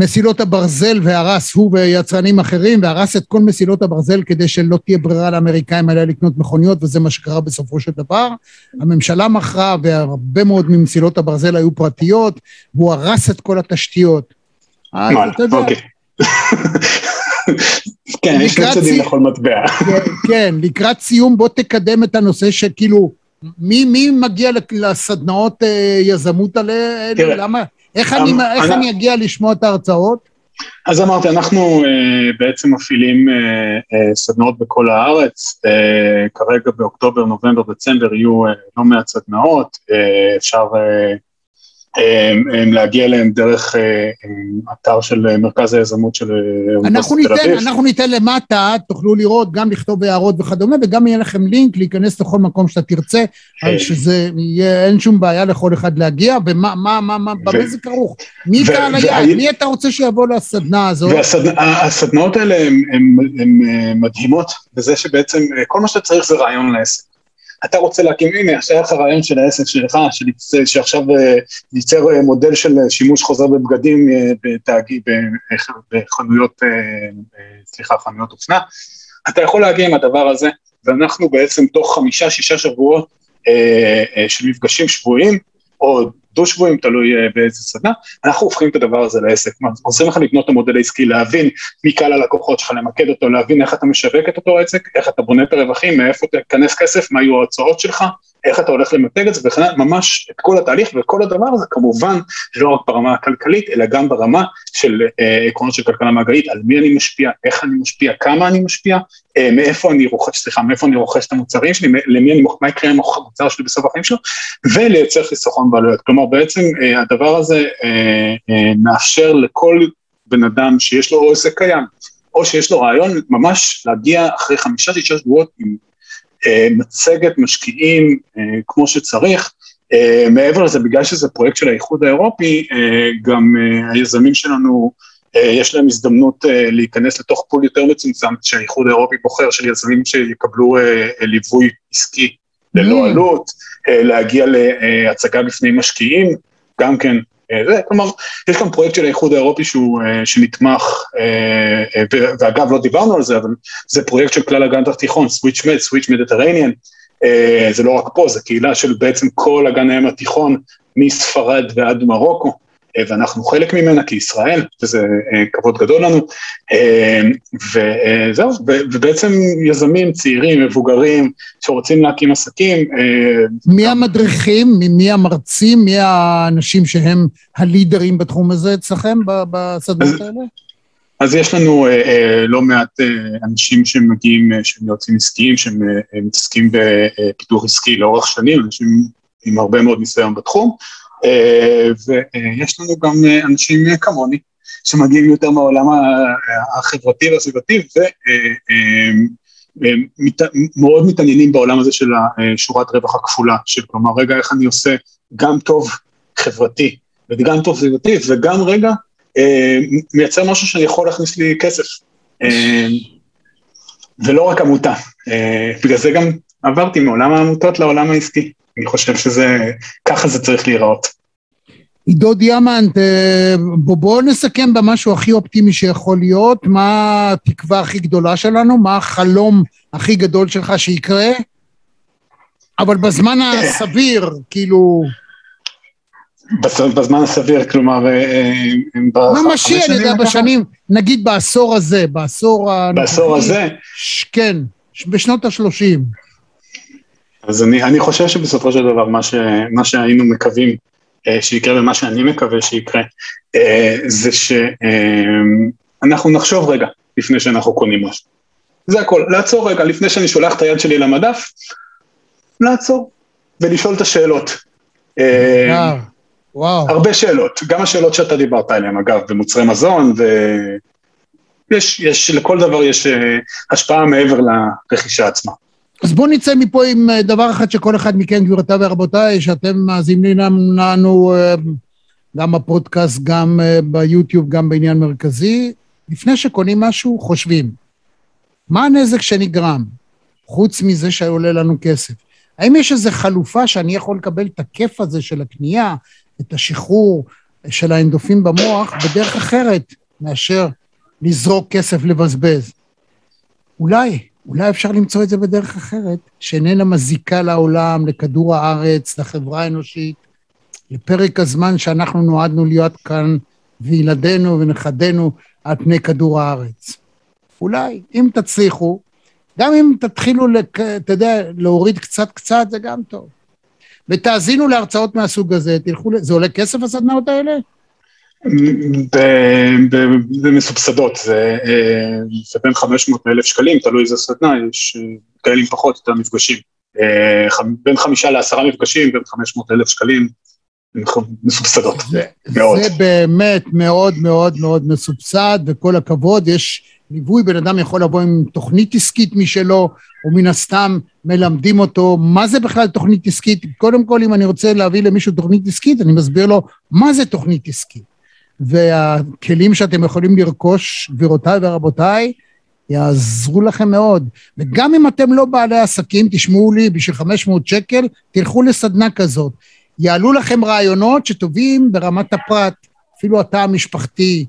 מסילות הברזל והרס, הוא ויצרנים אחרים, והרס את כל מסילות הברזל כדי שלא תהיה ברירה לאמריקאים האלה לקנות מכוניות, וזה מה שקרה בסופו של דבר. הממשלה מכרה, והרבה מאוד ממסילות הברזל היו פרטיות, והוא הרס את כל התשתיות. אז אתה יודע... אוקיי. כן, יש שני צדדים לכל מטבע. כן, כן, לקראת סיום בוא תקדם את הנושא שכאילו, מי, מי מגיע לסדנאות אה, יזמות האלה? למה? איך, אני, אמ, איך אני אגיע לשמוע את ההרצאות? אז אמרתי, אנחנו uh, בעצם מפעילים uh, uh, סדנאות בכל הארץ, uh, כרגע באוקטובר, נובמבר, דצמבר יהיו uh, לא מעט סדנאות, uh, אפשר uh, להגיע אליהם דרך אתר של מרכז היזמות של אוניברסיטת תל אביב. אנחנו ניתן למטה, תוכלו לראות, גם לכתוב הערות וכדומה, וגם יהיה לכם לינק להיכנס לכל מקום שאתה תרצה, על שזה יהיה, אין שום בעיה לכל אחד להגיע, ומה, מה, מה, מה, במה זה כרוך? מי קהל היעד? מי אתה רוצה שיבוא לסדנה הזאת? והסדנאות האלה הן מדהימות, בזה שבעצם כל מה שאתה צריך זה רעיון לעסק. אתה רוצה להקים, הנה, עכשיו היה לך רעיון של העסק שלך, שעכשיו ייצר אה, מודל של אה, שימוש חוזר בבגדים אה, בתאגיד, בחנויות, סליחה, חנויות אופנה. אתה יכול להגיע עם הדבר הזה, ואנחנו בעצם תוך חמישה-שישה שבועות של מפגשים שבועיים, או דו-שבועים, תלוי אה, באיזה סדנה, אנחנו הופכים את הדבר הזה לעסק, עוזרים לך לבנות את המודל העסקי, להבין מי קהל הלקוחות שלך, למקד אותו, להבין איך אתה משווק את אותו עסק, איך אתה בונה את הרווחים, מאיפה תיכנס כסף, מה יהיו ההוצאות שלך, איך אתה הולך למתג את זה, וכן ממש את כל התהליך וכל הדבר הזה כמובן לא רק ברמה הכלכלית, אלא גם ברמה של אה, עקרונות של כלכלה מעגלית, על מי אני משפיע, איך אני משפיע, כמה אני משפיע, אה, מאיפה אני רוכש, סליחה, מאיפה אני רוכש את המוצרים שלי, למי אני, מה יקרה עם המוצר שלי בסוף החיים שלו, ולייצר חיסכון בעלויות. כלומר, בעצם אה, הדבר הזה מאפשר לכל בן אדם שיש לו עסק קיים, או שיש לו רעיון, ממש להגיע אחרי חמישה-שישה שבועות עם מצגת משקיעים אה, כמו שצריך. אה, מעבר לזה, בגלל שזה פרויקט של האיחוד האירופי, גם היזמים שלנו, יש להם הזדמנות להיכנס לתוך פול יותר מצומצם שהאיחוד האירופי בוחר, של יזמים שיקבלו ליווי עסקי ללא mm. עלות, להגיע להצגה בפני משקיעים, גם כן אה, זה, כלומר, יש גם פרויקט של האיחוד האירופי שהוא, אה, שנתמך, אה, ואגב, לא דיברנו על זה, אבל זה פרויקט של כלל אגן התיכון, סוויץ' מד, סוויץ' מדטרניאן, זה לא רק פה, זה קהילה של בעצם כל אגן הים התיכון, מספרד ועד מרוקו, ואנחנו חלק ממנה כישראל, וזה כבוד גדול לנו, וזהו, ובעצם יזמים צעירים, מבוגרים, שרוצים להקים עסקים. מי המדריכים, מי המרצים, מי האנשים שהם הלידרים בתחום הזה אצלכם, בסדנות האלה? אז יש לנו אה, אה, לא מעט אה, אנשים שמגיעים, אה, שהם יועצים עסקיים, שהם אה, מתעסקים בפיתוח עסקי לאורך שנים, אנשים עם הרבה מאוד ניסיון בתחום, אה, ויש לנו גם אה, אנשים אה, כמוני, שמגיעים יותר מהעולם החברתי והסביבתי, ומאוד מתעניינים בעולם הזה של שורת רווח הכפולה, של כלומר, רגע, איך אני עושה גם טוב חברתי, וגם טוב סביבתי, וגם רגע, מייצר משהו שאני יכול להכניס לי כסף. ולא רק עמותה. בגלל זה גם עברתי מעולם העמותות לעולם העסקי. אני חושב שזה, ככה זה צריך להיראות. עידו דיאמנט, אה, בוא, בוא נסכם במשהו הכי אופטימי שיכול להיות, מה התקווה הכי גדולה שלנו, מה החלום הכי גדול שלך שיקרה, אבל בזמן הסביר, כאילו... בזמן הסביר, כלומר, אה, אה, ממשי, אני יודע, בשנים, נגיד בעשור הזה, בעשור. בעשור הזה? כן, בשנות ה-30. אז אני, אני חושב שבסופו של דבר מה, ש, מה שהיינו מקווים אה, שיקרה ומה שאני מקווה שיקרה, אה, זה שאנחנו אה, נחשוב רגע לפני שאנחנו קונים משהו. זה הכל, לעצור רגע, לפני שאני שולח את היד שלי למדף, לעצור ולשאול את השאלות. וואו. הרבה שאלות, גם השאלות שאתה דיברת עליהן, אגב, במוצרי מזון, ויש, יש, לכל דבר יש השפעה מעבר לרכישה עצמה. אז בואו נצא מפה עם אה, דבר אחד שכל אחד מכם, גבירותיי ורבותיי, שאתם מאזינים לנו אה, גם בפודקאסט, גם אה, ביוטיוב, גם בעניין מרכזי. לפני שקונים משהו, חושבים, מה הנזק שנגרם, חוץ מזה שעולה לנו כסף? האם יש איזו חלופה שאני יכול לקבל את הכיף הזה של הקנייה, את השחרור של האנדופים במוח, בדרך אחרת מאשר לזרוק כסף לבזבז? אולי. אולי אפשר למצוא את זה בדרך אחרת, שאיננה מזיקה לעולם, לכדור הארץ, לחברה האנושית, לפרק הזמן שאנחנו נועדנו להיות כאן, וילדינו ונכדינו על פני כדור הארץ. אולי, אם תצליחו, גם אם תתחילו, לק... אתה יודע, להוריד קצת קצת, זה גם טוב. ותאזינו להרצאות מהסוג הזה, תלכו, זה עולה כסף הסדנאות האלה? זה מסובסדות, זה, אה, זה בין 500 לאלף שקלים, תלוי איזה סדנה, יש אה, כאלה עם פחות, יותר מפגשים. אה, בין חמישה לעשרה מפגשים, בין 500 לאלף שקלים, מסובסדות, זה, מאוד. זה באמת מאוד מאוד מאוד מסובסד, וכל הכבוד, יש ליווי, בן אדם יכול לבוא עם תוכנית עסקית משלו, או מן הסתם מלמדים אותו מה זה בכלל תוכנית עסקית. קודם כל, אם אני רוצה להביא למישהו תוכנית עסקית, אני מסביר לו מה זה תוכנית עסקית. והכלים שאתם יכולים לרכוש, גבירותיי ורבותיי, יעזרו לכם מאוד. וגם אם אתם לא בעלי עסקים, תשמעו לי, בשביל 500 שקל, תלכו לסדנה כזאת. יעלו לכם רעיונות שטובים ברמת הפרט, אפילו התא המשפחתי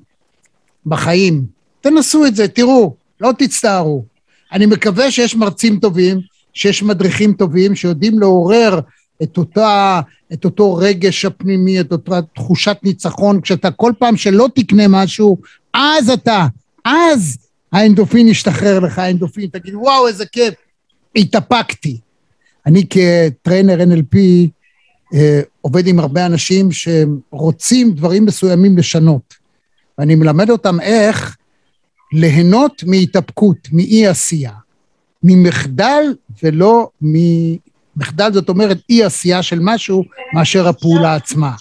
בחיים. תנסו את זה, תראו, לא תצטערו. אני מקווה שיש מרצים טובים, שיש מדריכים טובים, שיודעים לעורר את, אותה, את אותו רגש הפנימי, את אותה תחושת ניצחון, כשאתה כל פעם שלא תקנה משהו, אז אתה, אז האנדופין ישתחרר לך, האנדופין, תגיד, וואו, איזה כיף, התאפקתי. אני כטריינר NLP אה, עובד עם הרבה אנשים שרוצים דברים מסוימים לשנות. ואני מלמד אותם איך ליהנות מהתאפקות, מאי עשייה, ממחדל ולא מ... מחדל זאת אומרת אי עשייה של משהו מאשר הפעולה עצמה.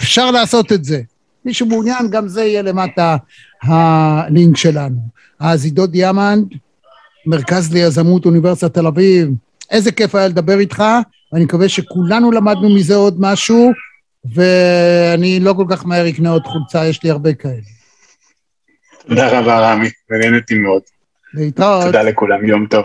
אפשר לעשות את זה. מי שמעוניין, גם זה יהיה למטה הלינק שלנו. אז עידו דיאמנד, מרכז ליזמות אוניברסיטת תל אביב, איזה כיף היה לדבר איתך, ואני מקווה שכולנו למדנו מזה עוד משהו, ואני לא כל כך מהר אקנה עוד חולצה, יש לי הרבה כאלה. תודה רבה רמי, ונהנתי מאוד. להתראות. תודה לכולם, יום טוב.